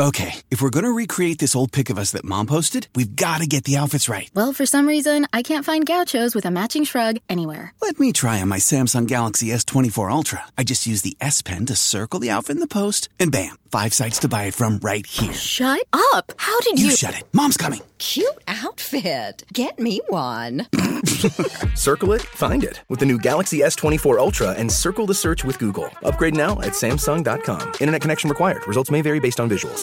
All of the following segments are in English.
Okay, if we're gonna recreate this old pic of us that mom posted, we've gotta get the outfits right. Well, for some reason, I can't find gauchos with a matching shrug anywhere. Let me try on my Samsung Galaxy S24 Ultra. I just use the S Pen to circle the outfit in the post, and bam, five sites to buy it from right here. Shut up! How did you. You shut it. Mom's coming. Cute outfit. Get me one. Circle it, find it with the new Galaxy S24 Ultra and circle the search with Google. Upgrade now at Samsung.com. Internet connection required. Results may vary based on visuals.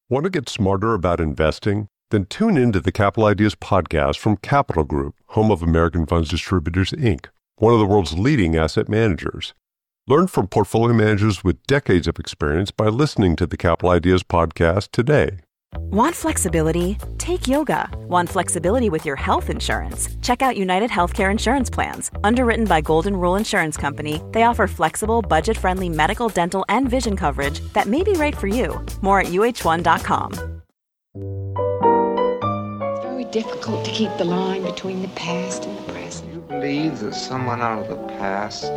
Want to get smarter about investing? Then tune into the Capital Ideas podcast from Capital Group, home of American Funds Distributors, Inc., one of the world's leading asset managers. Learn from portfolio managers with decades of experience by listening to the Capital Ideas podcast today. Want flexibility? Take yoga. Want flexibility with your health insurance? Check out United Healthcare Insurance Plans. Underwritten by Golden Rule Insurance Company, they offer flexible, budget friendly medical, dental, and vision coverage that may be right for you. More at uh1.com. It's very difficult to keep the line between the past and the present. You believe that someone out of the past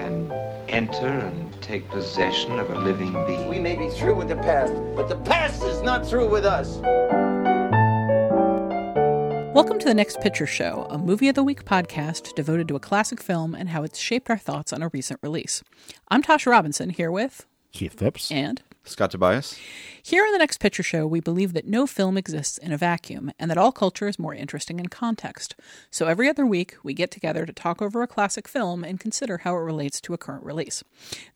can enter and take possession of a living being? We may be through with the past, but the past is not through with us. Welcome to the Next Picture Show, a movie of the week podcast devoted to a classic film and how it's shaped our thoughts on a recent release. I'm Tasha Robinson here with Keith Phipps and Scott Tobias. Here on the Next Picture Show, we believe that no film exists in a vacuum and that all culture is more interesting in context. So every other week, we get together to talk over a classic film and consider how it relates to a current release.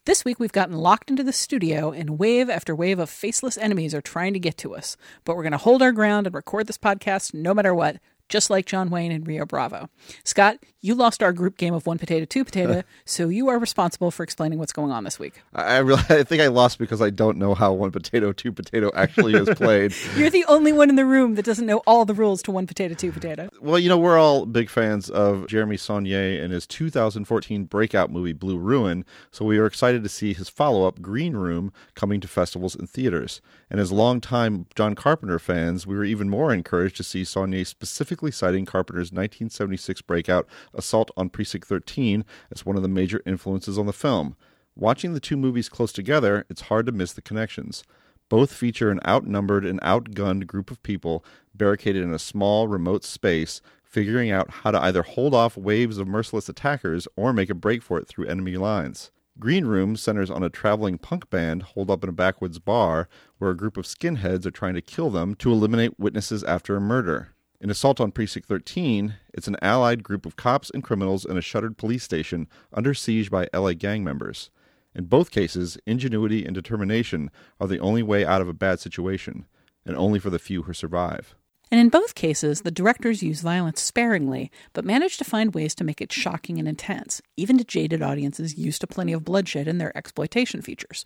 This week, we've gotten locked into the studio, and wave after wave of faceless enemies are trying to get to us. But we're going to hold our ground and record this podcast no matter what, just like John Wayne and Rio Bravo. Scott, you lost our group game of one potato, two potato, so you are responsible for explaining what's going on this week. I, really, I think I lost because I don't know how one potato, two potato actually is played. You're the only one in the room that doesn't know all the rules to one potato, two potato. Well, you know, we're all big fans of Jeremy Saulnier and his 2014 breakout movie Blue Ruin, so we are excited to see his follow up Green Room coming to festivals and theaters. And as longtime John Carpenter fans, we were even more encouraged to see Saulnier specifically citing Carpenter's 1976 breakout Assault on Precinct 13 as one of the major influences on the film. Watching the two movies close together, it's hard to miss the connections. Both feature an outnumbered and outgunned group of people barricaded in a small, remote space, figuring out how to either hold off waves of merciless attackers or make a break for it through enemy lines. Green Room centers on a traveling punk band holed up in a backwoods bar where a group of skinheads are trying to kill them to eliminate witnesses after a murder. In Assault on Precinct 13, it's an allied group of cops and criminals in a shuttered police station under siege by LA gang members. In both cases, ingenuity and determination are the only way out of a bad situation, and only for the few who survive. And in both cases, the directors use violence sparingly, but manage to find ways to make it shocking and intense, even to jaded audiences used to plenty of bloodshed in their exploitation features.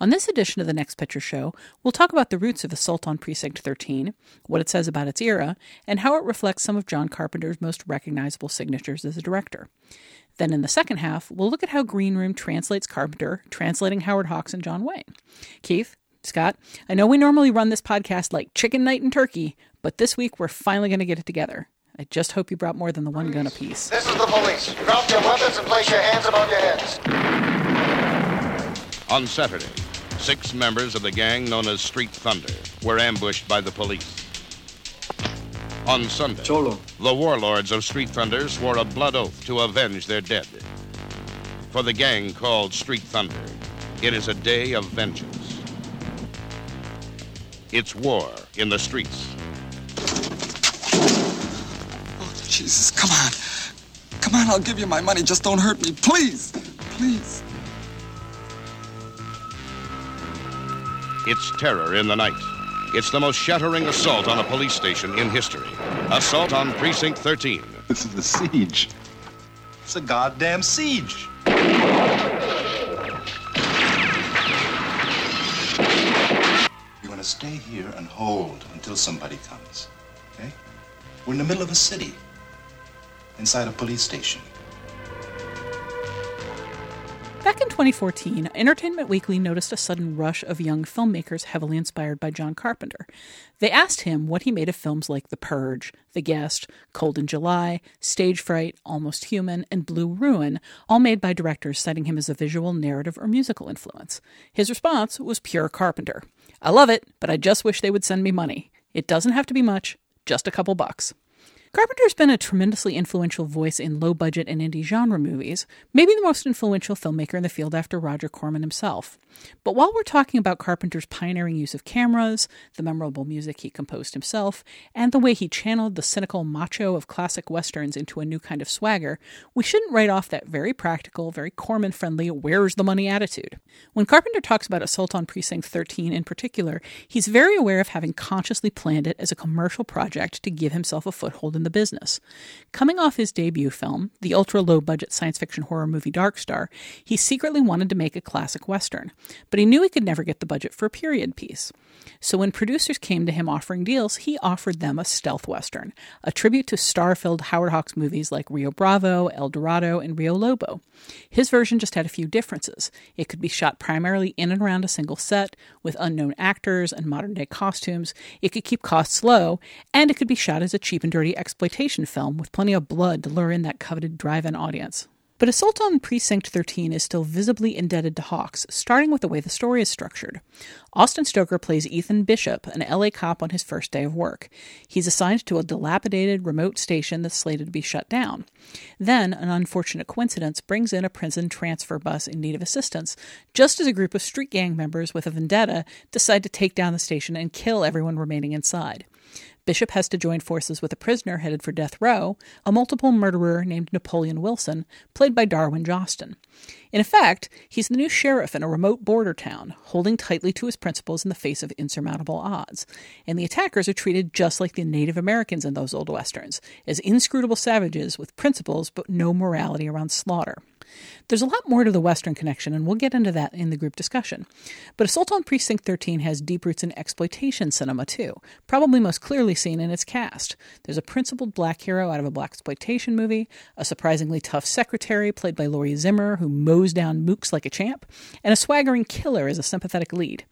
On this edition of the Next Picture Show, we'll talk about the roots of Assault on Precinct 13, what it says about its era, and how it reflects some of John Carpenter's most recognizable signatures as a director. Then in the second half, we'll look at how Green Room translates Carpenter, translating Howard Hawks and John Wayne. Keith, Scott, I know we normally run this podcast like chicken night and turkey, but this week we're finally going to get it together. I just hope you brought more than the one gun apiece. This is the police. Drop your weapons and place your hands above your heads. On Saturday, six members of the gang known as Street Thunder were ambushed by the police. On Sunday, Cholo. the warlords of Street Thunder swore a blood oath to avenge their dead. For the gang called Street Thunder, it is a day of vengeance. It's war in the streets. Oh, Jesus, come on. Come on, I'll give you my money. Just don't hurt me. Please. Please. It's terror in the night. It's the most shattering assault on a police station in history. Assault on Precinct 13. This is a siege. It's a goddamn siege. You want to stay here and hold until somebody comes. Okay? We're in the middle of a city, inside a police station. Back in 2014, Entertainment Weekly noticed a sudden rush of young filmmakers heavily inspired by John Carpenter. They asked him what he made of films like The Purge, The Guest, Cold in July, Stage Fright, Almost Human, and Blue Ruin, all made by directors citing him as a visual, narrative, or musical influence. His response was pure Carpenter. I love it, but I just wish they would send me money. It doesn't have to be much, just a couple bucks. Carpenter's been a tremendously influential voice in low budget and indie genre movies, maybe the most influential filmmaker in the field after Roger Corman himself. But while we're talking about Carpenter's pioneering use of cameras, the memorable music he composed himself, and the way he channeled the cynical macho of classic westerns into a new kind of swagger, we shouldn't write off that very practical, very Corman friendly, where's the money attitude. When Carpenter talks about Assault on Precinct 13 in particular, he's very aware of having consciously planned it as a commercial project to give himself a foothold in the business. Coming off his debut film, the ultra low budget science fiction horror movie Dark Star, he secretly wanted to make a classic Western, but he knew he could never get the budget for a period piece. So when producers came to him offering deals, he offered them a stealth Western, a tribute to star filled Howard Hawks movies like Rio Bravo, El Dorado, and Rio Lobo. His version just had a few differences. It could be shot primarily in and around a single set, with unknown actors and modern day costumes. It could keep costs low, and it could be shot as a cheap and dirty exploitation film with plenty of blood to lure in that coveted drive in audience. But Assault on Precinct 13 is still visibly indebted to Hawks, starting with the way the story is structured. Austin Stoker plays Ethan Bishop, an LA cop on his first day of work. He's assigned to a dilapidated remote station that's slated to be shut down. Then, an unfortunate coincidence brings in a prison transfer bus in need of assistance, just as a group of street gang members with a vendetta decide to take down the station and kill everyone remaining inside. Bishop has to join forces with a prisoner headed for death row, a multiple murderer named Napoleon Wilson, played by Darwin Joston. In effect, he's the new sheriff in a remote border town, holding tightly to his principles in the face of insurmountable odds. And the attackers are treated just like the Native Americans in those old westerns, as inscrutable savages with principles but no morality around slaughter. There's a lot more to the Western connection, and we'll get into that in the group discussion. But Assault on Precinct 13 has deep roots in exploitation cinema, too, probably most clearly seen in its cast. There's a principled black hero out of a blaxploitation movie, a surprisingly tough secretary played by Laurie Zimmer who mows down mooks like a champ, and a swaggering killer as a sympathetic lead.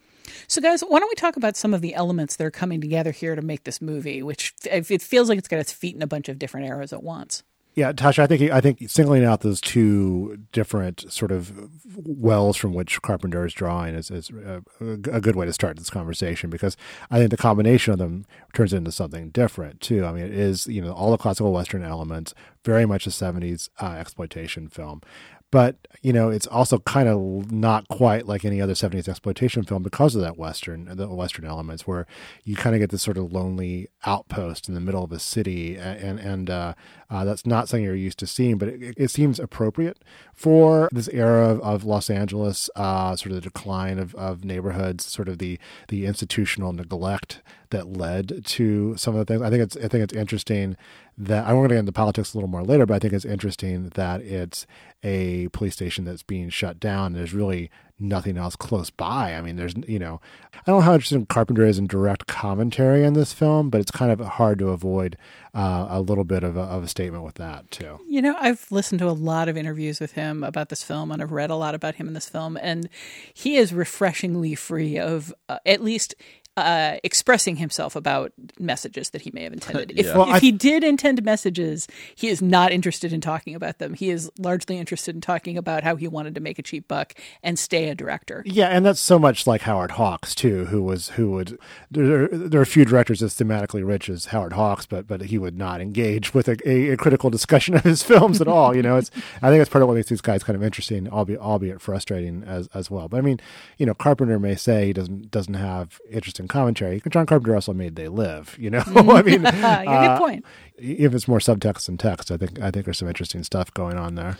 So, guys, why don't we talk about some of the elements that are coming together here to make this movie, which it feels like it's got its feet in a bunch of different eras at once. Yeah, Tasha, I think I think singling out those two different sort of wells from which Carpenter is drawing is, is a, a, good way to start this conversation because I think the combination of them turns into something different too. I mean, it is you know all the classical Western elements, very much a '70s uh, exploitation film, but you know it's also kind of not quite like any other 70s exploitation film because of that western the western elements where you kind of get this sort of lonely outpost in the middle of a city and and uh, uh, that's not something you're used to seeing but it, it seems appropriate for this era of, of los angeles uh, sort of the decline of, of neighborhoods sort of the the institutional neglect that led to some of the things i think it's i think it's interesting that I'm going to get into politics a little more later, but I think it's interesting that it's a police station that's being shut down. There's really nothing else close by. I mean, there's, you know, I don't know how interested Carpenter is in direct commentary in this film, but it's kind of hard to avoid uh, a little bit of a, of a statement with that, too. You know, I've listened to a lot of interviews with him about this film, and I've read a lot about him in this film, and he is refreshingly free of, uh, at least uh, expressing himself about messages that he may have intended. If, well, if he did intend messages, he is not interested in talking about them. He is largely interested in talking about how he wanted to make a cheap buck and stay a director. Yeah, and that's so much like Howard Hawks too, who was who would there, there are a few directors as thematically rich as Howard Hawks, but but he would not engage with a, a, a critical discussion of his films at all. You know, it's I think it's part of what makes these guys kind of interesting, albeit albeit frustrating as as well. But I mean, you know, Carpenter may say he doesn't doesn't have interesting commentary. John Carpenter also made They Live, you know. I mean, yeah, uh, good point. If it's more subtext than text, I think I think there's some interesting stuff going on there.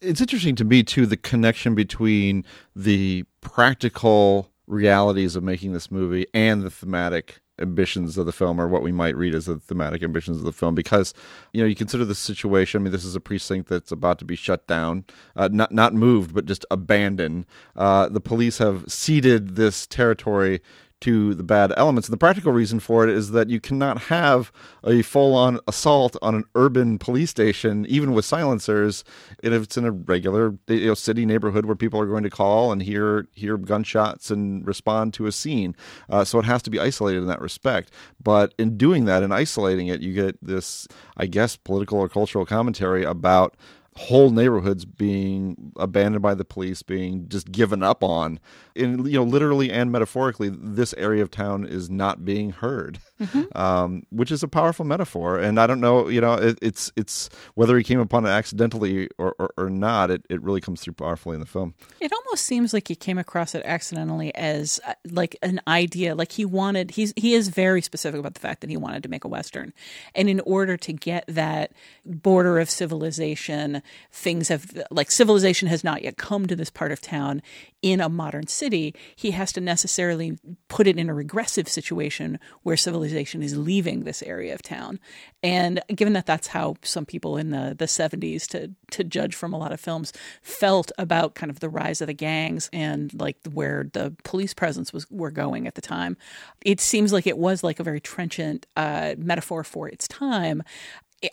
It's interesting to me too the connection between the practical realities of making this movie and the thematic ambitions of the film or what we might read as the thematic ambitions of the film because you know you consider the situation i mean this is a precinct that's about to be shut down uh, not not moved but just abandoned uh, the police have ceded this territory to the bad elements. And the practical reason for it is that you cannot have a full on assault on an urban police station, even with silencers, if it's in a regular you know, city neighborhood where people are going to call and hear hear gunshots and respond to a scene. Uh, so it has to be isolated in that respect. But in doing that and isolating it, you get this, I guess, political or cultural commentary about whole neighborhoods being abandoned by the police, being just given up on. In you know, literally and metaphorically, this area of town is not being heard, mm-hmm. um, which is a powerful metaphor. And I don't know, you know, it, it's it's whether he came upon it accidentally or, or, or, not, it, it really comes through powerfully in the film. It almost seems like he came across it accidentally as uh, like an idea, like he wanted. He's he is very specific about the fact that he wanted to make a western, and in order to get that border of civilization things have like civilization has not yet come to this part of town in a modern city he has to necessarily put it in a regressive situation where civilization is leaving this area of town. And given that that's how some people in the the 70s to to judge from a lot of films felt about kind of the rise of the gangs and like where the police presence was were going at the time it seems like it was like a very trenchant uh, metaphor for its time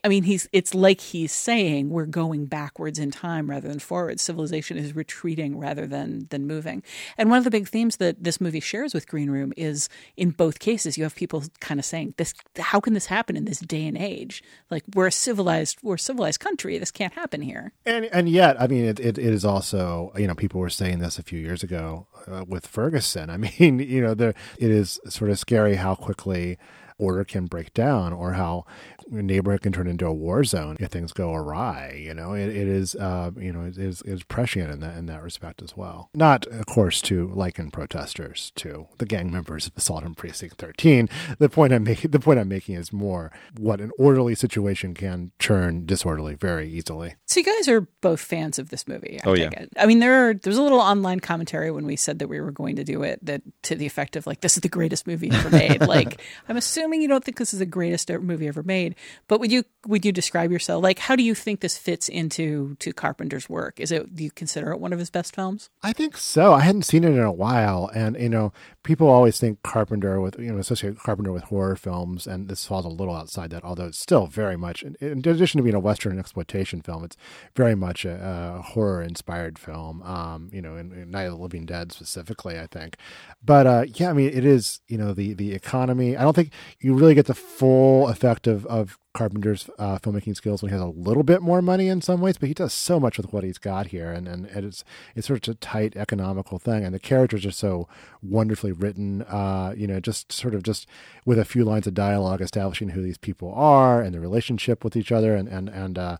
I mean, he's it's like he's saying we're going backwards in time rather than forward. Civilization is retreating rather than than moving. And one of the big themes that this movie shares with Green Room is in both cases you have people kind of saying this how can this happen in this day and age? Like we're a civilized we're a civilized country. This can't happen here. And and yet, I mean, it, it, it is also you know people were saying this a few years ago uh, with Ferguson. I mean, you know, there it is sort of scary how quickly order can break down or how a neighborhood can turn into a war zone if things go awry. You know, it, it is, uh, you know, it is, it is prescient in that, in that respect as well. Not, of course, to liken protesters to the gang members of Assault on Precinct 13. The point I'm making, the point I'm making is more what an orderly situation can turn disorderly very easily. So you guys are both fans of this movie. I oh yeah. It. I mean, there are, there's a little online commentary when we said that we were going to do it that to the effect of like, this is the greatest movie ever made. like, I'm assuming you don't think this is the greatest movie ever made. But would you would you describe yourself like how do you think this fits into to Carpenter's work? Is it do you consider it one of his best films? I think so. I hadn't seen it in a while, and you know, people always think Carpenter with you know associate Carpenter with horror films, and this falls a little outside that. Although it's still very much, in, in addition to being a Western exploitation film, it's very much a, a horror inspired film. Um, you know, in, in, Night of the Living Dead specifically, I think. But uh, yeah, I mean, it is you know the the economy. I don't think you really get the full effect of of Carpenter's uh, filmmaking skills when he has a little bit more money in some ways, but he does so much with what he's got here, and, and it's it's sort of a tight economical thing, and the characters are so wonderfully written. Uh, you know, just sort of just with a few lines of dialogue establishing who these people are and the relationship with each other, and and and uh,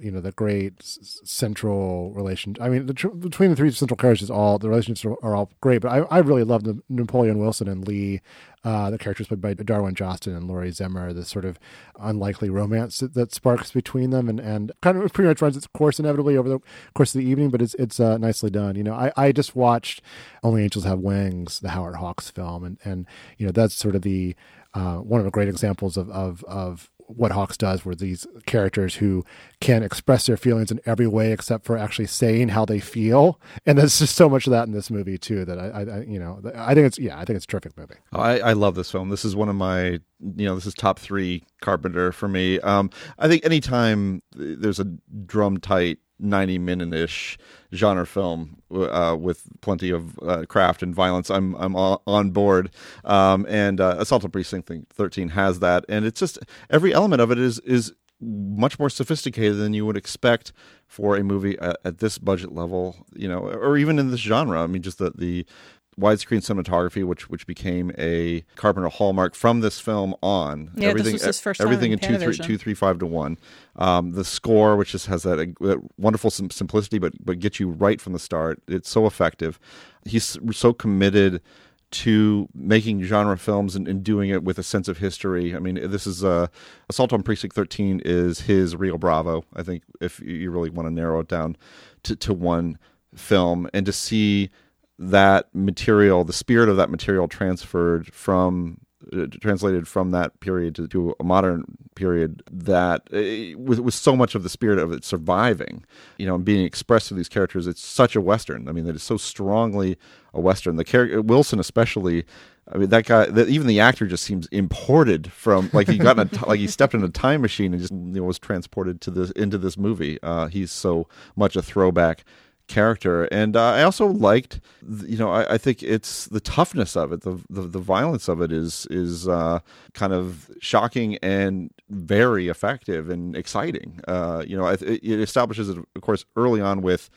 you know the great central relation. I mean, the tr- between the three central characters, all the relationships are, are, all great. But I, I really love the Napoleon Wilson and Lee, uh, the characters played by Darwin Joston and Laurie Zimmer. The sort of unlikely romance that, that, sparks between them, and, and kind of pretty much runs its course inevitably over the course of the evening. But it's it's uh, nicely done. You know, I, I just watched Only Angels Have Wings, the Howard Hawks film, and and you know that's sort of the uh, one of the great examples of of of what Hawks does, where these characters who can express their feelings in every way except for actually saying how they feel, and there's just so much of that in this movie too. That I, I you know, I think it's yeah, I think it's a terrific movie. Oh, I, I love this film. This is one of my, you know, this is top three Carpenter for me. Um, I think anytime there's a drum tight 90 minute ish genre film uh, with plenty of uh, craft and violence. I'm I'm on board. Um, and uh, Assault on Precinct 13 has that, and it's just every element of it is is much more sophisticated than you would expect for a movie at, at this budget level, you know, or even in this genre. I mean, just the the widescreen cinematography, which which became a Carpenter hallmark from this film on. Yeah, everything, this was his first everything in, in two three two three five to one. Um, the score, which just has that, that wonderful simplicity, but but gets you right from the start. It's so effective. He's so committed to making genre films and, and, doing it with a sense of history. I mean, this is uh, Assault on Precinct 13 is his Rio Bravo. I think if you really want to narrow it down to, to one film and to see that material, the spirit of that material transferred from uh, translated from that period to, to a modern period that uh, with, with so much of the spirit of it surviving, you know, and being expressed through these characters. It's such a western. I mean, it is so strongly a western. The character Wilson, especially. I mean, that guy. Even the actor just seems imported from like he got in a, like he stepped in a time machine and just you know, was transported to this into this movie. Uh, he's so much a throwback character. And uh, I also liked, you know, I, I, think it's the toughness of it, the the, the violence of it is is uh, kind of shocking and very effective and exciting. Uh, you know, it, it establishes it, of course, early on with.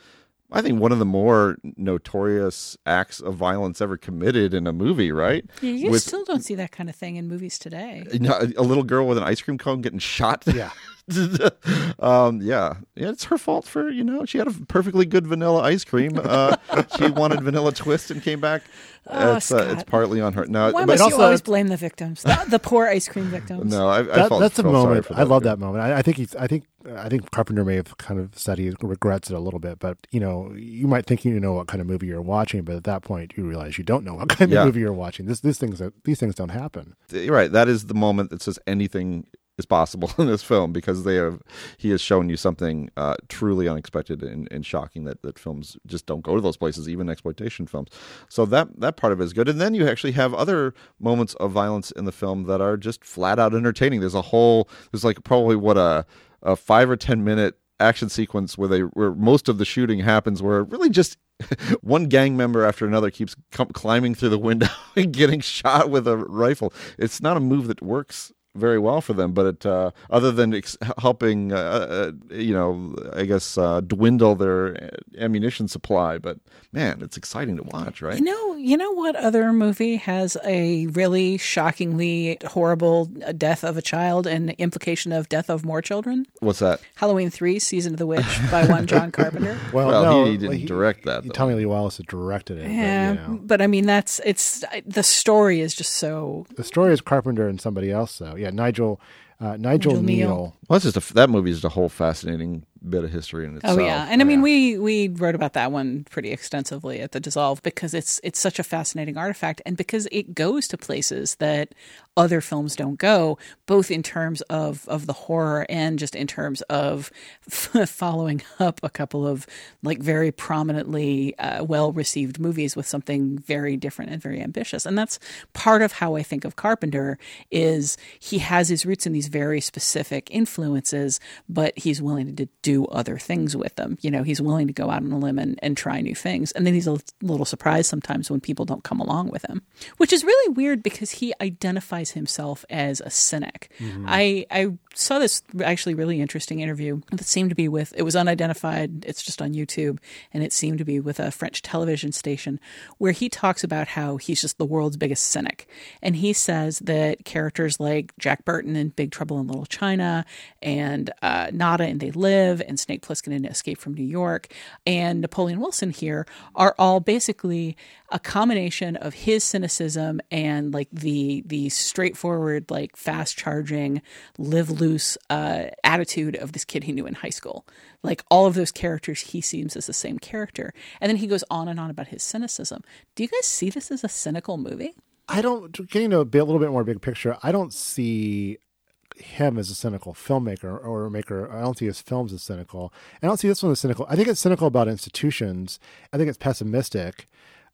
I think one of the more notorious acts of violence ever committed in a movie, right? Yeah, you with, still don't see that kind of thing in movies today. A little girl with an ice cream cone getting shot. Yeah. um, yeah, yeah, it's her fault for you know she had a perfectly good vanilla ice cream. Uh, she wanted vanilla twist and came back. Oh, it's uh, it's partly on her. No, why must you always blame the victims, the, the poor ice cream victims? No, I, I that, felt, that's a moment. That I love that moment. I, I, think he's. I think. I think Carpenter may have kind of said he regrets it a little bit, but you know, you might think you know what kind of movie you're watching, but at that point, you realize you don't know what kind yeah. of movie you're watching. This, these things, these things don't happen. You're right. That is the moment that says anything is possible in this film because they have he has shown you something uh, truly unexpected and, and, shocking that, that films just don't go to those places even exploitation films. So that that part of it is good. And then you actually have other moments of violence in the film that are just flat out entertaining. There's a whole there's like probably what a, a five or ten minute action sequence where they where most of the shooting happens where really just one gang member after another keeps climbing through the window and getting shot with a rifle. It's not a move that works very well for them. But it, uh, other than ex- helping, uh, uh, you know, I guess uh, dwindle their ammunition supply. But man, it's exciting to watch, right? You know, you know what other movie has a really shockingly horrible death of a child and implication of death of more children? What's that? Halloween Three: Season of the Witch by one John Carpenter. well, well no, he, he, didn't he, direct that. Though. Tommy Lee Wallace directed it. Yeah, but, you know. but I mean, that's it's the story is just so. The story is Carpenter and somebody else, though. Yeah, Nigel uh, Nigel, Nigel Kneale. Well, that's just a, that movie is just a whole fascinating bit of history in itself. Oh yeah, and I mean we we wrote about that one pretty extensively at the Dissolve because it's it's such a fascinating artifact, and because it goes to places that other films don't go, both in terms of of the horror and just in terms of following up a couple of like very prominently uh, well received movies with something very different and very ambitious, and that's part of how I think of Carpenter is he has his roots in these very specific influences, but he's willing to do do other things with them. You know, he's willing to go out on a limb and, and try new things. And then he's a little surprised sometimes when people don't come along with him, which is really weird because he identifies himself as a cynic. Mm-hmm. I, I saw this actually really interesting interview that seemed to be with, it was unidentified, it's just on YouTube, and it seemed to be with a French television station where he talks about how he's just the world's biggest cynic. And he says that characters like Jack Burton in Big Trouble in Little China and uh, Nada and They Live and Snake Plissken in Escape from New York and Napoleon Wilson here are all basically a combination of his cynicism and like the the straightforward, like fast charging, live loose uh, attitude of this kid he knew in high school. Like all of those characters, he seems as the same character, and then he goes on and on about his cynicism. Do you guys see this as a cynical movie? I don't getting to a, bit, a little bit more big picture. I don't see him as a cynical filmmaker or maker. I don't see his films as cynical. I don't see this one as cynical. I think it's cynical about institutions. I think it's pessimistic.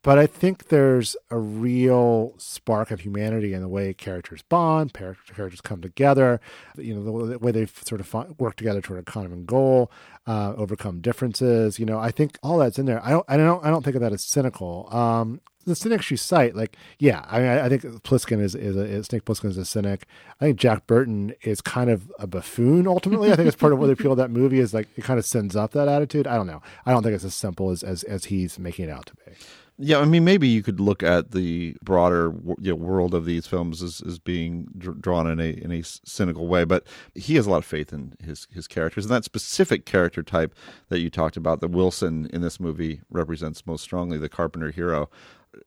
But I think there's a real spark of humanity in the way characters bond, characters come together, you know, the way they sort of work together toward a common goal, uh, overcome differences. You know, I think all that's in there. I don't, I don't, I don't think of that as cynical. Um, the cynics you cite, like, yeah, I mean, I, think Plissken is, is, a, is Snake Plissken is a cynic. I think Jack Burton is kind of a buffoon. Ultimately, I think it's part of what appeal of that movie is like it kind of sends up that attitude. I don't know. I don't think it's as simple as as, as he's making it out to be. Yeah, I mean, maybe you could look at the broader you know, world of these films as, as being dr- drawn in a in a cynical way, but he has a lot of faith in his his characters, and that specific character type that you talked about, that Wilson in this movie represents most strongly, the Carpenter hero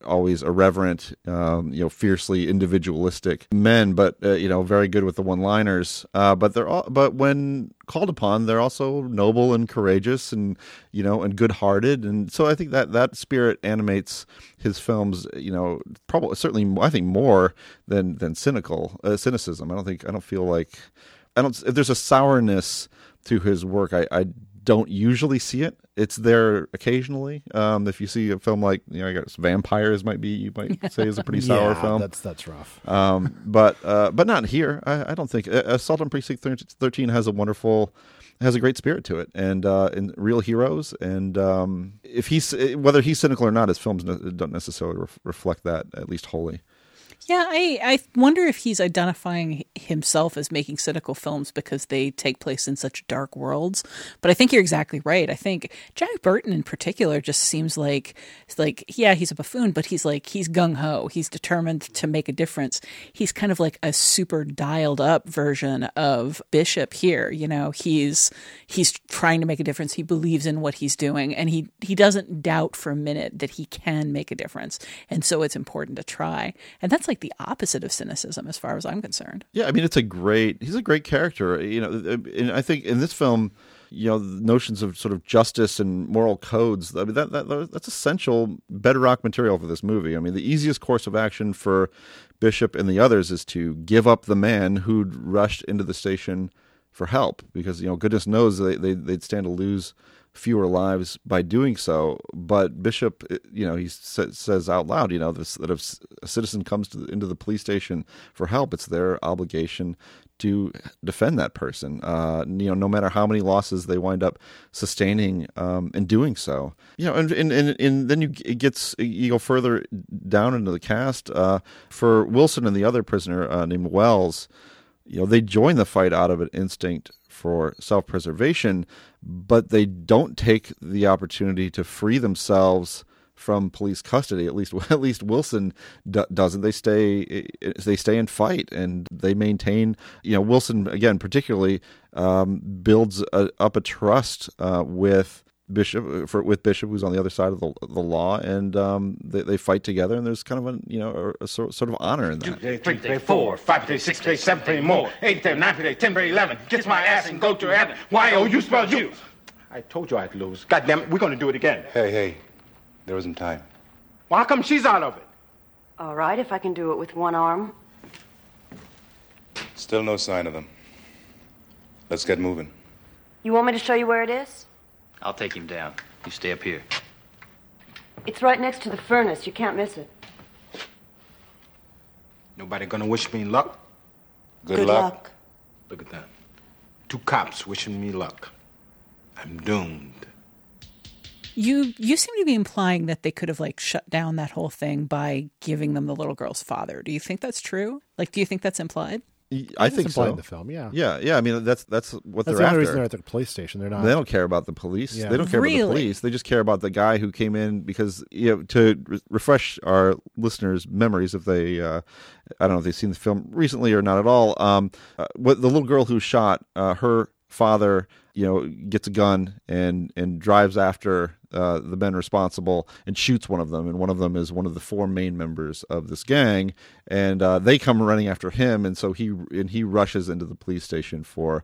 always irreverent, um, you know, fiercely individualistic men, but uh, you know, very good with the one-liners. Uh, but they're all, but when called upon, they're also noble and courageous, and you know, and good-hearted. And so I think that that spirit animates his films. You know, probably certainly I think more than than cynical uh, cynicism. I don't think I don't feel like I don't. If there's a sourness to his work, I, I don't usually see it. It's there occasionally. Um, if you see a film like you know, I guess Vampires might be you might say is a pretty sour Yeah, film. that's- that's rough. Um, but uh, but not here. I, I don't think uh, Assault on Precinct Thirteen has a wonderful has a great spirit to it and uh, and real heroes. And um, if he's whether he's cynical or not, his films don't necessarily ref- reflect that at least wholly. Yeah, I, I wonder if he's identifying himself as making cynical films because they take place in such dark worlds. But I think you're exactly right. I think Jack Burton in particular just seems like like yeah, he's a buffoon, but he's like he's gung ho. He's determined to make a difference. He's kind of like a super dialed up version of Bishop here. You know, he's he's trying to make a difference. He believes in what he's doing, and he he doesn't doubt for a minute that he can make a difference. And so it's important to try. And that's like the opposite of cynicism, as far as I'm concerned. Yeah, I mean it's a great he's a great character. You know, and I think in this film, you know, notions of sort of justice and moral codes. I mean that, that that's essential bedrock material for this movie. I mean, the easiest course of action for Bishop and the others is to give up the man who'd rushed into the station for help because you know goodness knows they, they they'd stand to lose fewer lives by doing so. But Bishop, you know, he sa- says out loud, you know, this, that if a citizen comes to the, into the police station for help, it's their obligation to defend that person. Uh, you know, no matter how many losses they wind up sustaining um, in doing so. You know, and and, and, and then you it gets you go further down into the cast uh, for Wilson and the other prisoner uh, named Wells. You know, they join the fight out of an instinct for self-preservation, but they don't take the opportunity to free themselves from police custody. At least, at least Wilson doesn't. They stay, they stay and fight, and they maintain. You know, Wilson again, particularly um, builds a, up a trust uh, with. Bishop for with Bishop, who's on the other side of the the law, and um, they, they fight together, and there's kind of a you know a, a sort, sort of honor in that. Two, three, three, four, five, three, six, three, seven, three more, eight, three, nine, three, ten, three, eleven. Kiss my ass and go to heaven. Why o Y O U spell you. I told you I'd lose. God damn it, we're gonna do it again. Hey, hey, there isn't time. Well, how come she's out of it? All right, if I can do it with one arm. Still no sign of them. Let's get moving. You want me to show you where it is? I'll take him down. You stay up here. It's right next to the furnace. You can't miss it. Nobody gonna wish me luck? Good, Good luck. luck. Look at that. Two cops wishing me luck. I'm doomed. You you seem to be implying that they could have like shut down that whole thing by giving them the little girl's father. Do you think that's true? Like, do you think that's implied? I think so. in the film, yeah. yeah, yeah. I mean, that's that's what That's they're the only after. reason they're at the police station. They're not. They don't care about the police. Yeah. They don't care about the police. They just care about the guy who came in because you know to re- refresh our listeners' memories if they uh, I don't know if they've seen the film recently or not at all. Um, uh, what the little girl who shot uh, her father, you know, gets a gun and and drives after uh, the men responsible and shoots one of them, and one of them is one of the four main members of this gang, and uh, they come running after him, and so he and he rushes into the police station for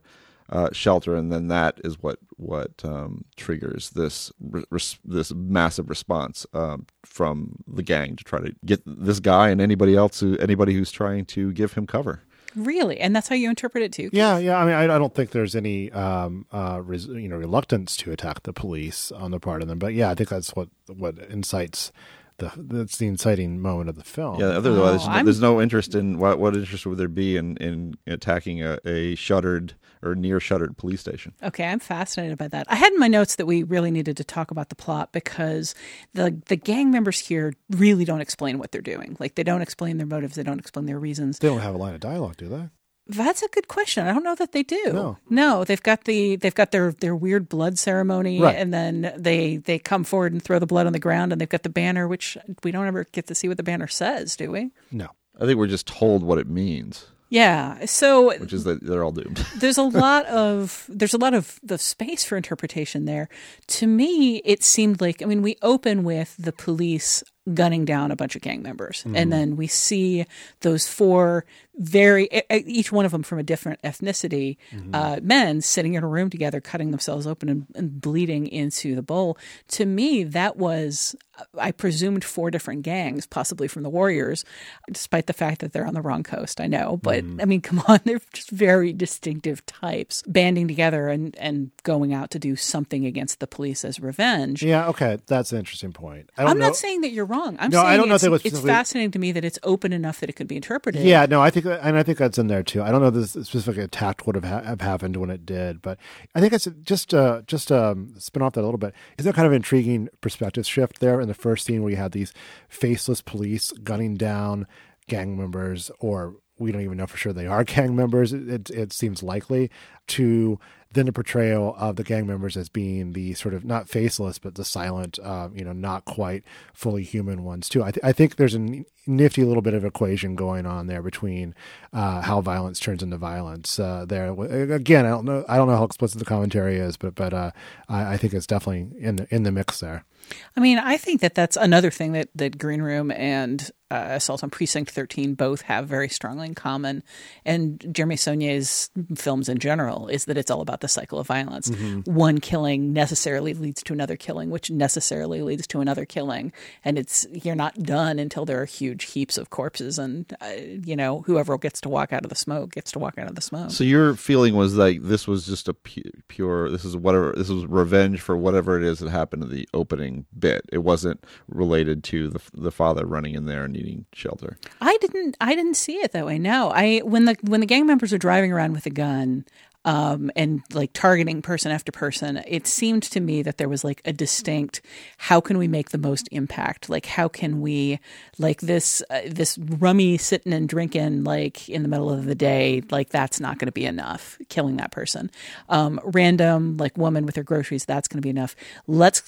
uh, shelter, and then that is what what um, triggers this res- this massive response um, from the gang to try to get this guy and anybody else who anybody who's trying to give him cover. Really, and that's how you interpret it too. Yeah, yeah. I mean, I, I don't think there's any, um, uh, res, you know, reluctance to attack the police on the part of them. But yeah, I think that's what what incites the that's the inciting moment of the film. Yeah, Oh, otherwise there's, there's no interest in what what interest would there be in in attacking a, a shuttered or near shuttered police station? Okay, I'm fascinated by that. I had in my notes that we really needed to talk about the plot because the the gang members here really don't explain what they're doing. Like they don't explain their motives, they don't explain their reasons. They don't have a line of dialogue, do they? That's a good question. I don't know that they do. No. no they've got the they've got their their weird blood ceremony, Right. and then they they come forward and throw the blood on the ground, and they've got the banner, which we don't ever get to see what the banner says, do we? No. I think we're just told what it means, Yeah. So which is that they're all doomed. there's a lot of there's a lot of the space for interpretation there. To me, it seemed like I mean we open with the police gunning down a bunch of gang members. Mhm. And then we see those four very, each one of them from a different ethnicity, uh, men sitting in a room together, cutting themselves open and, and bleeding into the bowl. To me, that was, I presumed, four different gangs, possibly from the Warriors, despite the fact that they're on the wrong coast. I know. But I mean, come on, they're just very distinctive types banding together and, and going out to do something against the police as revenge. Yeah, okay, that's an interesting point. I don't I'm know. not saying that you're wrong. I'm No, saying I don't know it's, if it's fascinating to me that it's open enough that it could be interpreted. Yeah, no, I think, and I think that's in there too. I don't know if this specific attack would have, ha- have happened when it did, but I think it's just uh, just um, spin off that a little bit. Is there kind of intriguing perspective shift there in the first scene where you had these faceless police gunning down gang members, or we don't even know for sure they are gang members. It, it, it seems likely to then the portrayal of the gang members as being the sort of not faceless but the silent, uh, you know, not quite fully human ones too. I, th- I think there's a nifty little bit of equation going on there between uh, how violence turns into violence. Uh, there again, I don't know, I don't know how explicit the commentary is, but but uh, I, I think it's definitely in the in the mix there. I mean, I think that that's another thing that, that Green Room and uh, Assault on Precinct 13 both have very strongly in common. And Jeremy Saulnier's films in general is that it's all about the cycle of violence. Mhm. One killing necessarily leads to another killing, which necessarily leads to another killing. And it's you're not done until there are huge heaps of corpses. And, uh, you know, whoever gets to walk out of the smoke gets to walk out of the smoke. So your feeling was like this was just a pu- pure. This is whatever. This was revenge for whatever it is that happened in the opening bit. It wasn't related to the the father running in there and needing shelter. I didn't I didn't see it that way. No. I when the when the gang members are driving around with a gun um and like targeting person after person, it seemed to me that there was like a distinct how can we make the most impact? Like how can we like this uh, this rummy sitting and drinking like in the middle of the day, like that's not going to be enough killing that person. Um random like woman with her groceries, that's going to be enough. Let's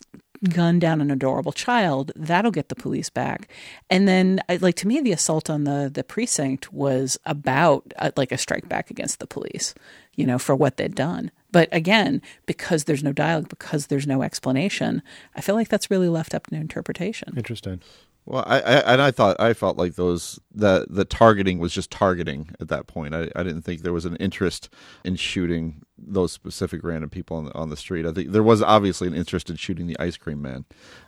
gun down an adorable child that'll get the police back. And then like to me the assault on the the precinct was about uh, like a strike back against the police you know for what they'd done. But again because there's no dialogue because there's no explanation i feel like that's really left up to interpretation. Interesting. Well, I, I and I thought I felt like those that the targeting was just targeting at that point. I, I didn't think there was an interest in shooting those specific random people on the, on the street. I think there was obviously an interest in shooting the ice cream man,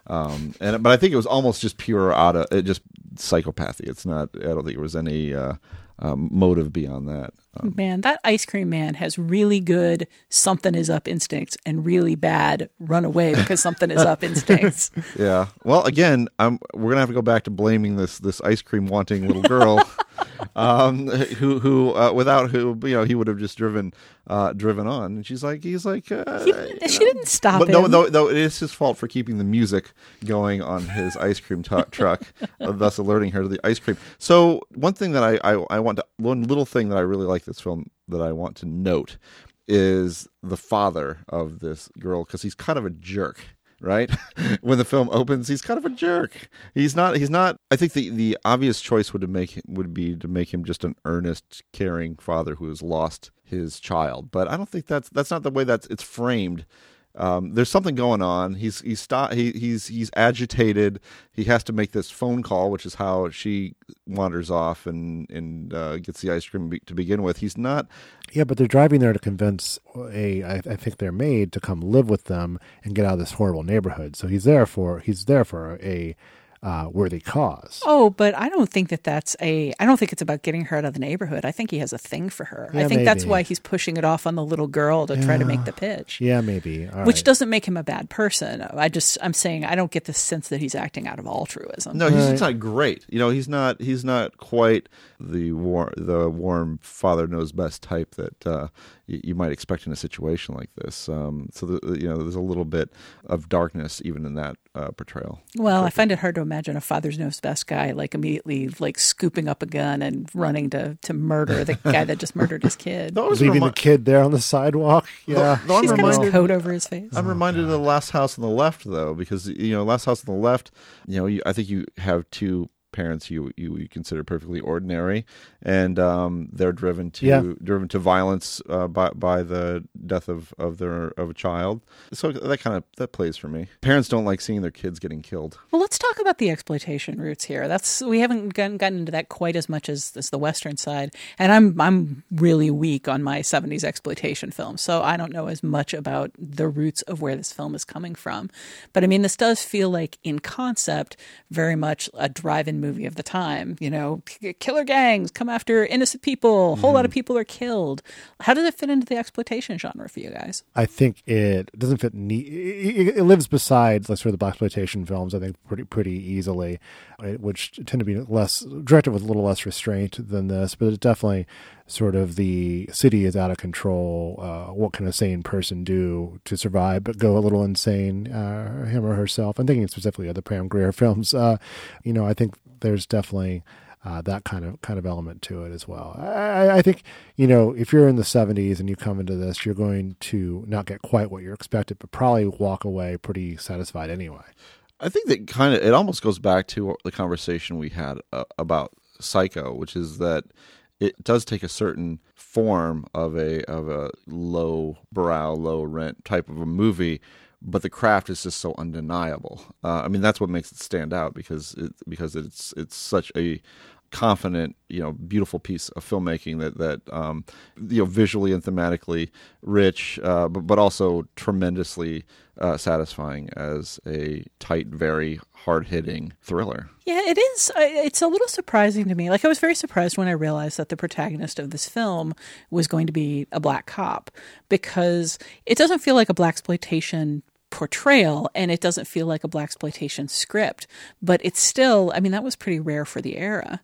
um, and but I think it was almost just pure out of it, just psychopathy. It's not. I don't think there was any uh, um, motive beyond that. Um, man that ice cream man has really good something is up instincts and really bad run away because something is up instincts yeah. Well, again, I'm we're gonna have to go back to blaming this this ice cream wanting little girl, um, who who uh, without who you know he would have just driven uh, driven on. And she's like he's like uh, He didn't- she didn't stop but no, him. though, though it is his fault for keeping the music going on his ice cream tu- truck, uh, thus alerting her to the ice cream. So one thing that I, I I want to one little thing that I really like this film that I want to note is the father of this girl because he's kind of a jerk right? When the film opens he's kind of a jerk. He's not he's not i think the the obvious choice would make would be to make him just an earnest caring father who has lost his child. But i don't think that's that's not the way that's it's framed um, there's something going on. He's he's stop, he, he's he's agitated. He has to make this phone call, which is how she wanders off and and uh, gets the ice cream be, to begin with. He's not. Yeah, but they're driving there to convince a, I, I think their maid to come live with them and get out of this horrible neighborhood. So he's there for he's there for a uh, worthy cause. Oh, but I don't think that that's a. I don't think it's about getting her out of the neighborhood. I think he has a thing for her. I Yeah, think that's why he's pushing it off on the little girl to try to make the pitch. Yeah, maybe. All Which right. doesn't make him a bad person. I just I'm saying I don't get the sense that he's acting out of altruism. No, he's just not great. You know, he's not he's not quite the war the warm father knows best type that uh, you, you might expect in a situation like this. Um, so the, you know, there's a little bit of darkness even in that uh, portrayal. Well, I find it hard to imagine a father's knows best guy like immediately like scooping up a gun and running to to murder the guy that just murdered his kid. Leaving the kid there on the sidewalk. Yeah, Though I'm He's got his coat over his face. I'm reminded of the Last House on the Left, though, because you know, Last House on the Left. You know, you, I think you have two parents you you, you consider perfectly ordinary, and um, they're driven to Yeah. driven to violence uh, by by the death of of their of a child. So that kind of that plays for me. Parents don't like seeing their kids getting killed. Well, let's talk about the exploitation roots here. That's we haven't gotten, gotten into that quite as much as, as the western side, and I'm I'm really weak on my '70s exploitation films, so I don't know as much about the roots of where this film is coming from. But I mean, this does feel like, in concept, very much a drive-in movie of the time. You know, killer gangs come after innocent people. A whole lot of mm-hmm. people are killed. How does it fit into the exploitation genre for you guys? I think it doesn't fit. Ne- it, lives beside like sort of the blaxploitation films. I think pretty pretty easily, which tend to be less directed with a little less restraint than this. But it's definitely sort of the city is out of control. Uh, what can a sane person do to survive, but go a little insane, uh, him or herself? I'm thinking specifically of the Pam Grier films. Uh, you know, I think there's definitely uh, that kind of kind of element to it as well. I, I think you know if you're in the 70s and you come into this, you're going to not get quite what you're expected, but probably walk away pretty satisfied anyway. I think that kind of it almost goes back to the conversation we had uh, about Psycho, which is that it does take a certain form of a of a low brow, low rent type of a movie, but the craft is just so undeniable. Uh, I mean, that's what makes it stand out because it because it's it's such a confident, you know, beautiful piece of filmmaking that that um, you know visually and thematically rich, uh, but but also tremendously uh, satisfying as a tight, very hard hitting thriller. Yeah, it is. It's a little surprising to me. Like, I was very surprised when I realized that the protagonist of this film was going to be a black cop because it doesn't feel like a blaxploitation portrayal and it doesn't feel like a blaxploitation script but it's still i mean that was pretty rare for the era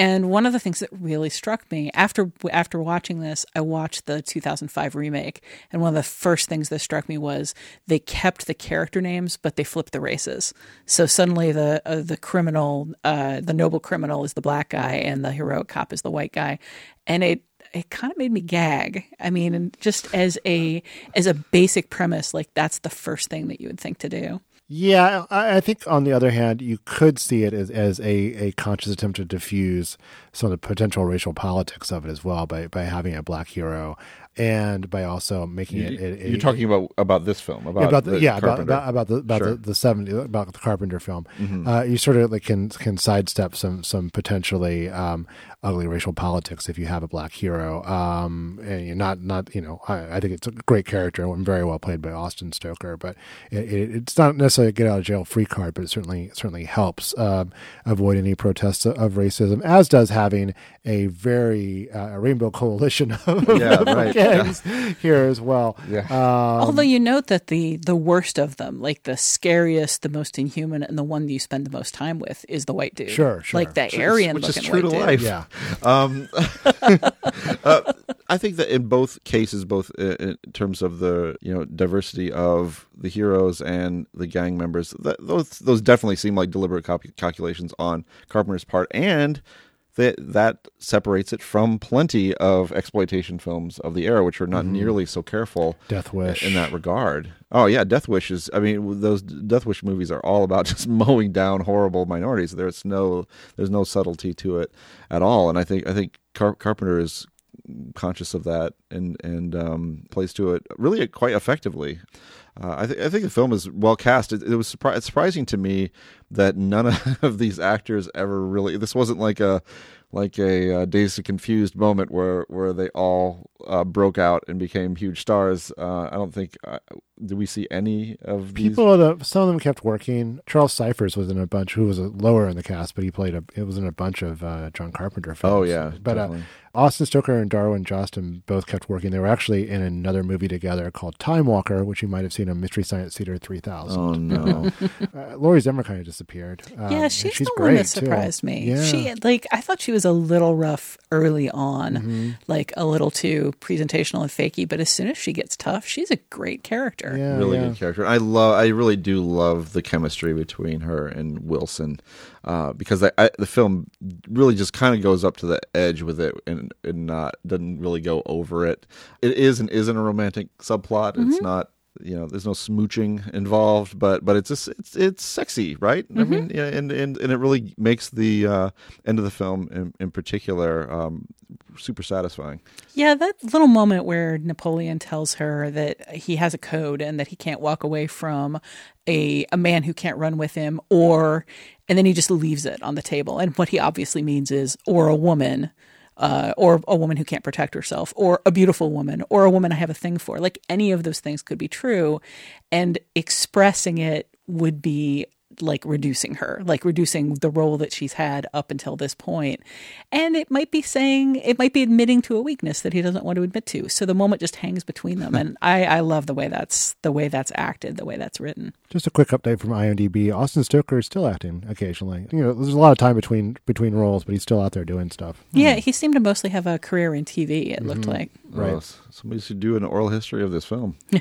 and one of the things that really struck me after after watching this, I watched the 2005 remake, and one of the first things that struck me was they kept the character names, but they flipped the races. So suddenly the uh, the criminal, uh, the noble criminal, is the black guy, and the heroic cop is the white guy, and it it kind of made me gag. I mean, just as a as a basic premise, like that's the first thing that you would think to do. Yeah, I, I think on the other hand, you could see it as, as a, a conscious attempt to diffuse some of the potential racial politics of it as well by, by having a black hero and by also making You- it. a- You're talking about about this film, about yeah, about the, the yeah, about, Carpenter. about, about the about Sure. the, the 70 about the Carpenter film. Mhm. Uh, you sort of like can can sidestep some some potentially um, ugly racial politics if you have a black hero. Um, and you're not not you know I, I think it's a great character and very well played by Austin Stoker, but it, it, it's not necessarily a get out of jail free card, but it certainly certainly helps um, avoid any protests of racism, as does having a very uh, rainbow coalition of, Yeah, right. gangs here as well. Yeah. Um, Although you note that the the worst of them, like the scariest, the most inhuman, and the one that you spend the most time with, is the white dude. Sure, sure. Like the Which is- Aryan which is looking true white to dude. life. Yeah. Um, uh, I think that in both cases, both in terms of the you know diversity of the heroes and the gang members, that, those those definitely seem like deliberate calculations on Carpenter's part, and that that separates it from plenty of exploitation films of the era, which were not Mhm. nearly so careful. Death Wish. in that regard. Oh yeah, Death Wish is. I mean, those Death Wish movies are all about just mowing down horrible minorities. There's no there's no subtlety to it at all, and I think I think Car- Carpenter is conscious of that and and um, plays to it really quite effectively. Uh, I, th- I think the film is well cast. It, it was surpri- it's surprising to me that none of these actors ever really. This wasn't like a like a uh, and Confused moment where where they all uh, broke out and became huge stars. Uh, I don't think. Did we see any of these? People, that some of them kept working. Charles Cyphers was in a bunch. Who was a lower in the cast, but he played a. It was in a bunch of uh, John Carpenter films. Oh, yeah, but uh, definitely. Austin Stoker and Darwin Joston both kept working. They were actually in another movie together called Time Walker, which you might have seen on Mystery Science Theater three thousand. Oh, no. uh, Laurie Zimmer kind of disappeared. Um, yeah, she's, she's the great one that too. surprised me. Yeah. She like I thought she was a little rough early on, Mm-hmm. like a little too presentational and fakey. But as soon as she gets tough, she's a great character. Yeah, really yeah. good character. I love. I really do love the chemistry between her and Wilson, uh, because I, I, the film really just kind of goes up to the edge with it and and not doesn't really go over it. It is and isn't a romantic subplot. It's not. You know, there's no smooching involved, but but it's just it's it's sexy, right? I Mm-hmm. mean, yeah, and and and it really makes the uh, end of the film in, in particular um, super satisfying. Yeah, that little moment where Napoleon tells her that he has a code and that he can't walk away from a a man who can't run with him or and then he just leaves it on the table. And what he obviously means is or a woman uh, or a woman who can't protect herself, or a beautiful woman, or a woman I have a thing for. Like any of those things could be true, and expressing it would be like reducing her, like reducing the role that she's had up until this point. And it might be saying, it might be admitting to a weakness that he doesn't want to admit to. So the moment just hangs between them. and I, I love the way that's the way that's acted, the way that's written. Just a quick update from IMDb. Austin Stoker is still acting occasionally. You know, there's a lot of time between between roles, but he's still out there doing stuff. Yeah, he seemed to mostly have a career in TV, it looked Mhm. like. Right. Oh, s- somebody should do an oral history of this film.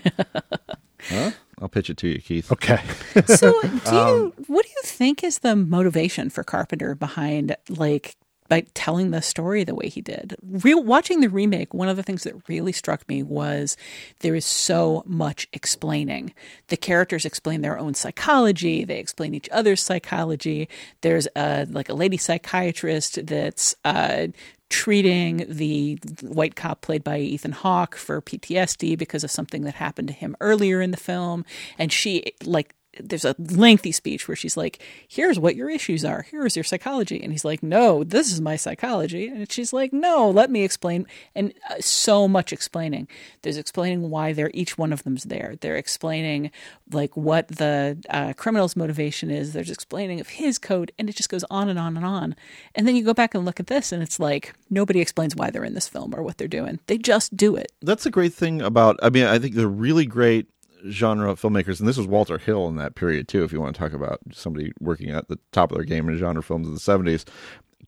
huh? I'll pitch it to you, Keith. Okay. So, do you, Um, what do you think is the motivation for Carpenter behind like by telling the story the way he did? Watching the remake, one of the things that really struck me was there is so much explaining. The characters explain their own psychology, they explain each other's psychology. There's a like a lady psychiatrist that's uh treating the white cop played by Ethan Hawke for PTSD because of something that happened to him earlier in the film and she like there's a lengthy speech where she's like here's what your issues are. Here's your psychology. And he's like no this is my psychology. And she's like no let me explain and uh, so much explaining. There's explaining why they're each one of them's there. They're explaining like what the uh, criminal's motivation is. There's explaining of his code and it just goes on and on and on. And then you go back and look at this and it's like nobody explains why they're in this film or what they're doing. They just do it. That's a great thing about. I mean, I think they're really great genre filmmakers, and this was Walter Hill in that period too. If you want to talk about somebody working at the top of their game in genre films of the seventies,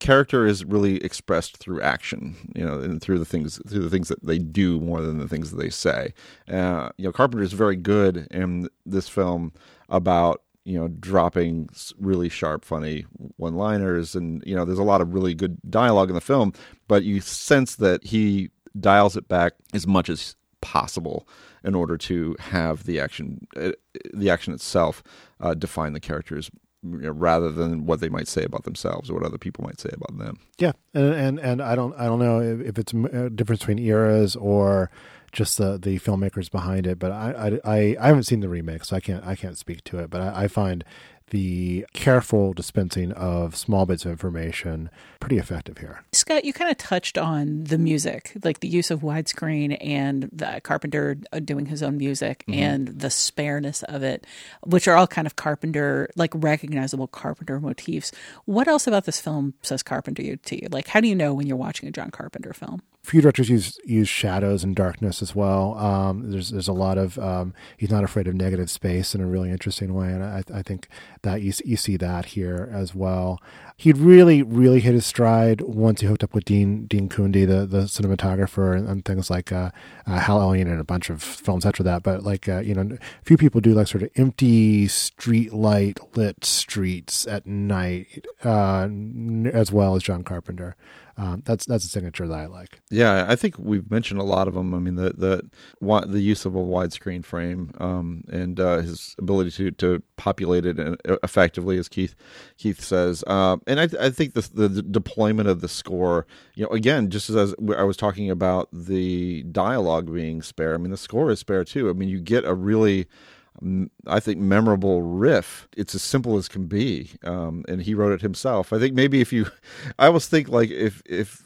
character is really expressed through action, you know, and through the things through the things that they do more than the things that they say. Uh, you know, Carpenter is very good in this film about you know dropping really sharp funny one liners and you know there's a lot of really good dialogue in the film but you sense that he dials it back as much as possible in order to have the action uh, the action itself uh, define the characters you know, rather than what they might say about themselves or what other people might say about them Yeah, and and, and I don't I don't know if, it's a difference between eras or just the the filmmakers behind it, but I I, I, I haven't seen the remake, so I can't I can't speak to it. But I, I find the careful dispensing of small bits of information pretty effective here. Scott, you kind of touched on the music, like the use of widescreen and the Carpenter uh, doing his own music Mhm. and the spareness of it, which are all kind of Carpenter, like recognizable Carpenter motifs. What else about this film says Carpenter to you? Like, how do you know when you're watching a John Carpenter film? Few directors use use shadows and darkness as well. Um, there's there's a lot of um, he's not afraid of negative space in a really interesting way, and I, I think that you you see that here as well. He'd really really hit his stride once he hooked up with Dean Dean Cundey, the the cinematographer, and, and things like uh, uh, Halloween and a bunch of films after that. But like uh, you know, few people do like sort of empty street light lit streets at night uh, as well as John Carpenter. Um, that's that's a signature that I like. Yeah, I think we've mentioned a lot of them. I mean, the the the use of a widescreen frame um, and uh, his ability to to populate it uh, effectively, as Keith Keith says. Uh, and I, I think the the deployment of the score, you know, again, just as I was talking about the dialogue being spare. I mean, the score is spare too. I mean, you get a really I think memorable riff. It's as simple as can be, um, and he wrote it himself. I think maybe if you, I always think like if if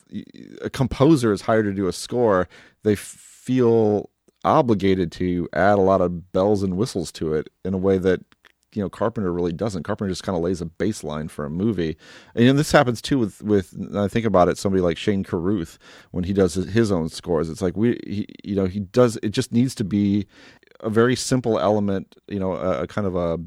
a composer is hired to do a score, they feel obligated to add a lot of bells and whistles to it in a way that you know Carpenter really doesn't. Carpenter just kind of lays a baseline for a movie, and this happens too with with I think about it somebody like Shane Carruth when he does his, his own scores. It's like we he, you know he does it just needs to be a very simple element, you know, a, a kind of a,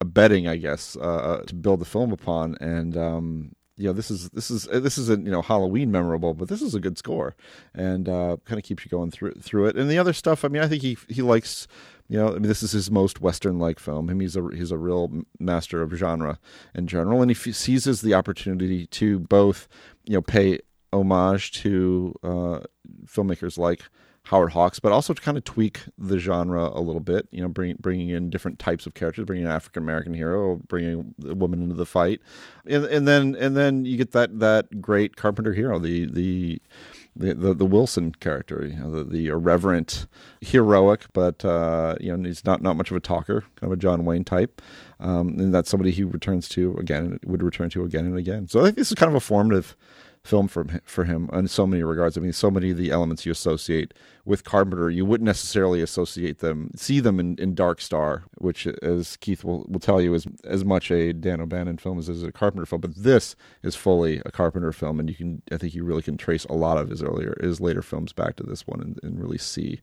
a bedding, I guess, uh, to build the film upon. And um, you know, this is this is this isn't you know Halloween memorable, but this is a good score, and uh, kind of keeps you going through through it. And the other stuff, I mean, I think he he likes. You know, I mean, this is his most Western-like film. Him, he's a he's a real master of genre in general, and he seizes the opportunity to both, you know, pay homage to uh, filmmakers like Howard Hawks, but also to kind of tweak the genre a little bit. You know, bring, bringing in different types of characters, bringing an African American hero, bringing a woman into the fight, and, and then and then you get that that great Carpenter hero, the the the, the, the Wilson character, you know, the, the irreverent, heroic, but uh, you know he's not not much of a talker, kind of a John Wayne type, um, and that's somebody he returns to again, would return to again and again. So I think this is kind of a formative film for for him in so many regards. I mean, so many of the elements you associate with Carpenter, you wouldn't necessarily associate them, see them in, in Dark Star, which, as Keith will, will tell you, is as much a Dan O'Bannon film as is a Carpenter film. But this is fully a Carpenter film, and you can, I think, you really can trace a lot of his earlier, his later films back to this one, and, and really see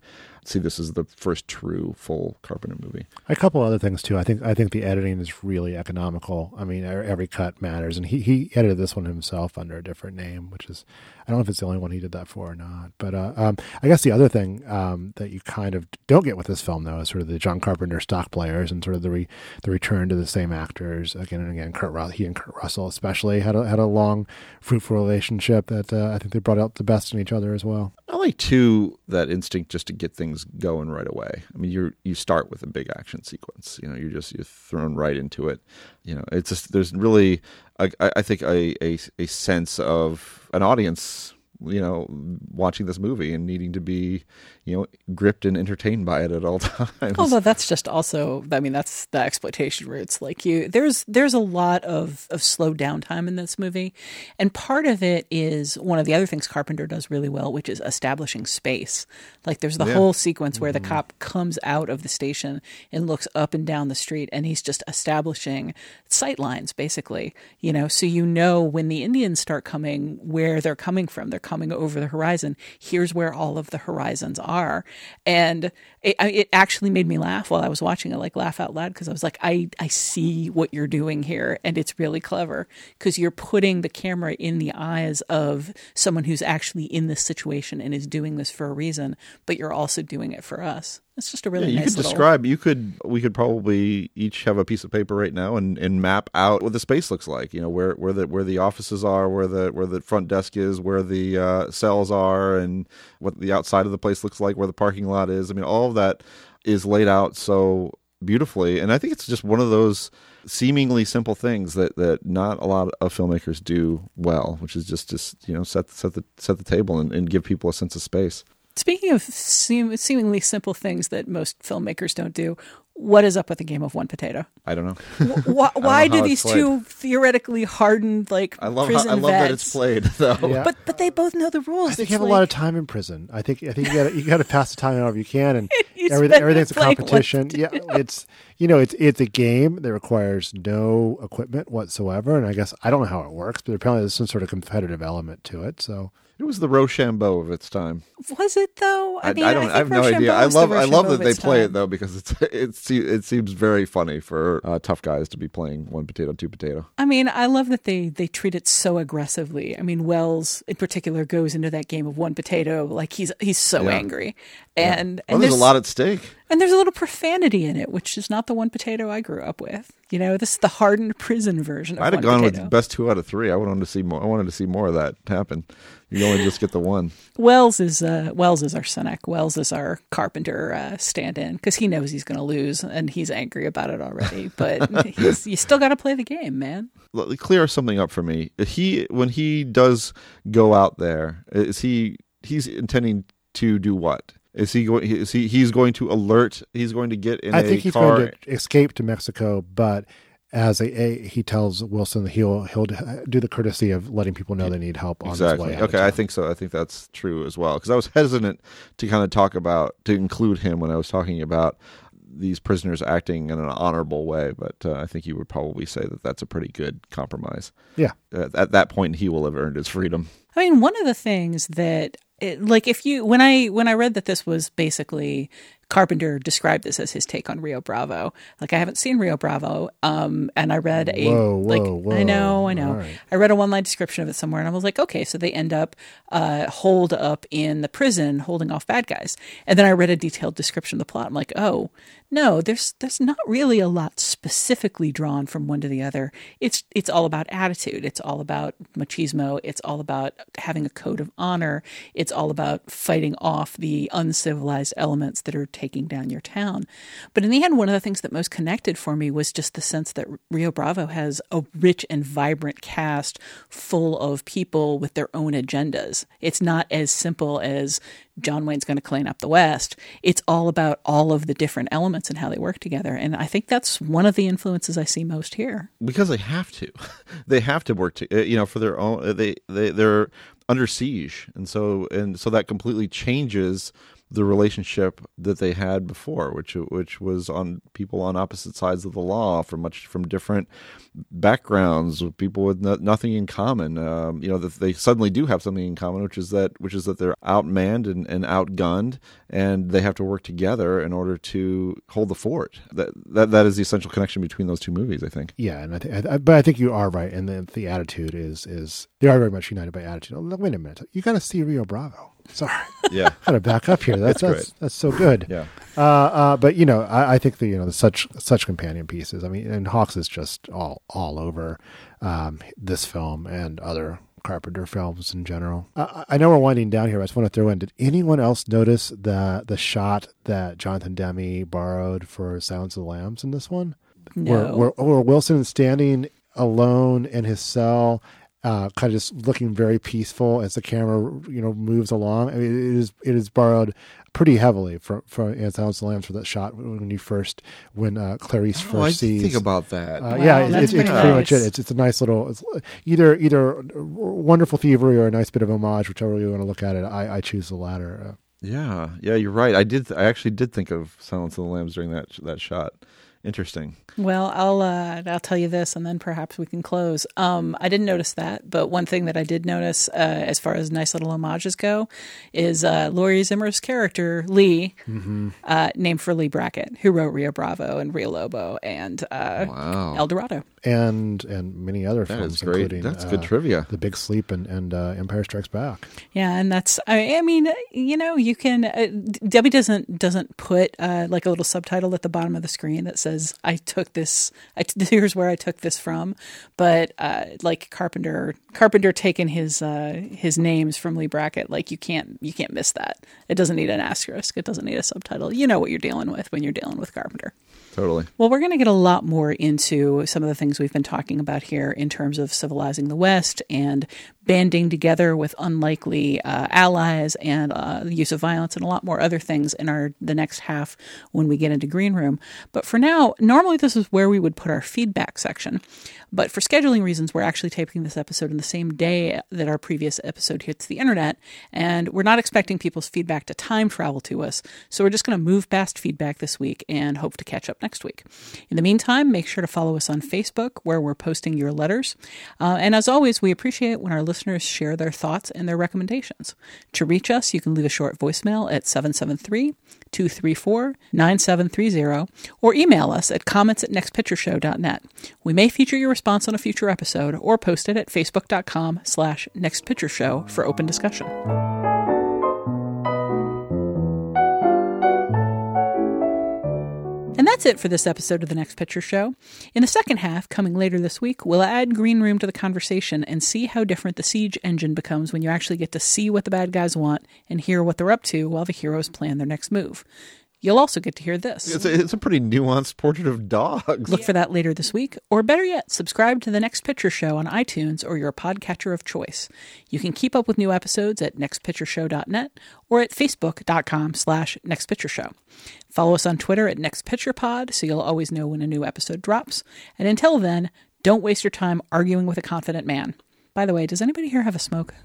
see this as the first true full Carpenter movie. A couple other things too. I think I think the editing is really economical. I mean, every cut matters, and he he edited this one himself under a different name, which is I don't know if it's the only one he did that for or not. But uh, um, I guess the other thing um, that you kind of don't get with this film, though, is sort of the John Carpenter stock players and sort of the re- the return to the same actors again and again. Kurt Russell, he and Kurt Russell especially had a, had a long, fruitful relationship that uh, I think they brought out the best in each other as well. I like too that instinct just to get things going right away. I mean, you you start with a big action sequence. You know, you're just you're thrown right into it. You know, it's just there's really I, I think a, a a sense of an audience you know, watching this movie and needing to be, you know, gripped and entertained by it at all times. Although that's just also, I mean, that's the exploitation roots. Like you, there's there's a lot of of slow downtime in this movie, and part of it is one of the other things Carpenter does really well, which is establishing space. Like there's the yeah. whole sequence where mm-hmm. the cop comes out of the station and looks up and down the street, and he's just establishing sight lines, basically. You know, so you know when the Indians start coming, where they're coming from. They're coming over the horizon. Here's where all of the horizons are. And it, it actually made me laugh while I was watching it, like laugh out loud, because I was like, I, I see what you're doing here. And it's really clever because you're putting the camera in the eyes of someone who's actually in this situation and is doing this for a reason, but you're also doing it for us. It's just a really yeah, you nice could little... describe. You could we could probably each have a piece of paper right now and, and map out what the space looks like. You know where where the where the offices are, where the where the front desk is, where the uh, cells are, and what the outside of the place looks like, where the parking lot is. I mean, all of that is laid out so beautifully, and I think it's just one of those seemingly simple things that, that not a lot of filmmakers do well, which is just just you know set set the set the table and, and give people a sense of space. Speaking of seem, seemingly simple things that most filmmakers don't do, what is up with the game of one potato? I don't know. why, why do these two theoretically hardened like I love prison how, I love vets, that it's played though. Yeah. But but they both know the rules. I think it's you have like, a lot of time in prison. I think I think you got you got to pass the time however you can, and You everything, everything's a competition. Yeah, it's you know it's it's a game that requires no equipment whatsoever, and I guess I don't know how it works, but apparently there's some sort of competitive element to it. So it was the Rochambeau of its time. Was it though? I, mean, I don't. I, I have no idea. I love. I love that they play time. it though because it's it. se- It seems very funny for uh, tough guys to be playing one potato, two potato. I mean, I love that they they treat it so aggressively. I mean, Wells in particular goes into that game of one potato like he's he's so Yeah. angry. And Well, and there's a lot at stake. and there's a little profanity in it, which is not the one potato I grew up with. You know, this is the hardened prison version of I'd have gone potato. with best two out of three. I wanted to see more. I wanted to see more of that happen. You only just get the one. Wells is uh, Wells is our cynic. Wells is our carpenter uh, stand-in because he knows he's going to lose and he's angry about it already. But he's, you still got to play the game, man. Let me clear something up for me. He when he does go out there, is he he's intending to do what? Is he going? Is he? He's going to alert. He's going to get in I a think he's car. going to escape to Mexico, but as a, a he tells Wilson that he'll he'll do the courtesy of letting people know they need help on exactly. his way. Okay, I think so. I think that's true as well. Because I was hesitant to kind of talk about to include him when I was talking about these prisoners acting in an honorable way. But uh, I think you would probably say that that's a pretty good compromise. Yeah. Uh, at that point, he will have earned his freedom. I mean, one of the things that, it, like, if you when I when I read that this was basically Carpenter described this as his take on Rio Bravo. Like, I haven't seen Rio Bravo, um, and I read a Whoa, like whoa, I know. I know, right. I read a one line description of it somewhere, and I was like, okay, so they end up uh, holed up in the prison, holding off bad guys, and then I read a detailed description of the plot. I'm like, oh, No, there's there's not really a lot specifically drawn from one to the other. It's it's all about attitude. It's all about machismo. It's all about having a code of honor. It's all about fighting off the uncivilized elements that are taking down your town. But in the end, one of the things that most connected for me was just the sense that Rio Bravo has a rich and vibrant cast full of people with their own agendas. It's not as simple as John Wayne's going to clean up the West. It's all about all of the different elements and how they work together. And I think that's one of the influences I see most here. Because they have to, they have to work to, uh, you know, for their own. uh, They they they're under siege, and so and so that completely changes the relationship that they had before, which which was on people on opposite sides of the law from much from different backgrounds, with people with no, nothing in common. Um, you know that they suddenly do have something in common, which is that which is that they're outmanned and, and outgunned, and they have to work together in order to hold the fort. That that that is the essential connection between those two movies, I think. Yeah, and I think, I, but I think you are right, and the, the attitude is is they are very much united by attitude. Wait a minute, you got to see Rio Bravo. Sorry, Yeah. got to back up here. That's That's that's, great. that's so good. Yeah. Uh, uh, but you know, I, I think the you know the such such companion pieces. I mean, and Hawks is just all all over um, this film and other Carpenter films in general. I, I know we're winding down here. But I just want to throw in: Did anyone else notice the the shot that Jonathan Demme borrowed for Silence of the Lambs in this one? Where, where, where Wilson is standing alone in his cell. Uh, kind of just looking very peaceful as the camera, you know, moves along. I mean, it is it is borrowed pretty heavily from from in Silence of the Lambs for that shot when you first when uh, Clarice first Oh, I sees. think about that. Uh, Wow, yeah, it- that's it's, it's pretty pretty much it. It's it's a nice little it's either either wonderful thievery or a nice bit of homage, whichever you want to look at it. I, I choose the latter. Uh, Yeah, yeah, you're right. I did. I actually did think of Silence of the Lambs during that that shot. Interesting. Well, I'll uh, I'll tell you this, and then perhaps we can close. Um, I didn't notice that, but one thing that I did notice, uh, as far as nice little homages go, is uh, Laurie Zimmer's character Lee, Mm-hmm. uh, named for Leigh Brackett, who wrote Rio Bravo and Rio Lobo and uh, Wow. El Dorado. and and many other That films, is great. including That's good uh, trivia. The Big Sleep and and uh, Empire Strikes Back. Yeah, and that's I, I mean, you know, you can uh, Demme doesn't doesn't put uh, like a little subtitle at the bottom of the screen that says I took this I t- here's where I took this from, but uh, like Carpenter Carpenter taking his uh, his names from Leigh Brackett, like you can't you can't miss that. It doesn't need an asterisk. It doesn't need a subtitle. You know what you're dealing with when you're dealing with Carpenter. Totally. Well, we're going to get a lot more into some of the things we've been talking about here in terms of civilizing the West and banding together with unlikely uh, allies and uh, the use of violence and a lot more other things in our the next half when we get into Green Room. But for now, normally this is where we would put our feedback section. But for scheduling reasons, we're actually taping this episode in the same day that our previous episode hits the internet, and we're not expecting people's feedback to time travel to us. So we're just going to move past feedback this week and hope to catch up next week. In the meantime, make sure to follow us on Facebook, where we're posting your letters. Uh, and as always, we appreciate when our listeners share their thoughts and their recommendations. To reach us, you can leave a short voicemail at 773 234 9730 or email us at comments at nextpictureshow.net. We may feature your response on a future episode or post it at facebook.com slash nextpictureshow for open discussion. And that's it for this episode of The Next Picture Show. In the second half, coming later this week, we'll add Green Room to the conversation and see how different the siege engine becomes when you actually get to see what the bad guys want and hear what they're up to while the heroes plan their next move. You'll also get to hear this. It's a, it's a pretty nuanced portrait of dogs. Look for that later this week, or better yet, subscribe to the Next Picture Show on iTunes or your podcatcher of choice. You can keep up with new episodes at nextpictureshow.net or at facebook.com slash nextpictureshow. Follow us on Twitter at nextpicturepod so you'll always know when a new episode drops. And until then, don't waste your time arguing with a confident man. By the way, does anybody here have a smoke?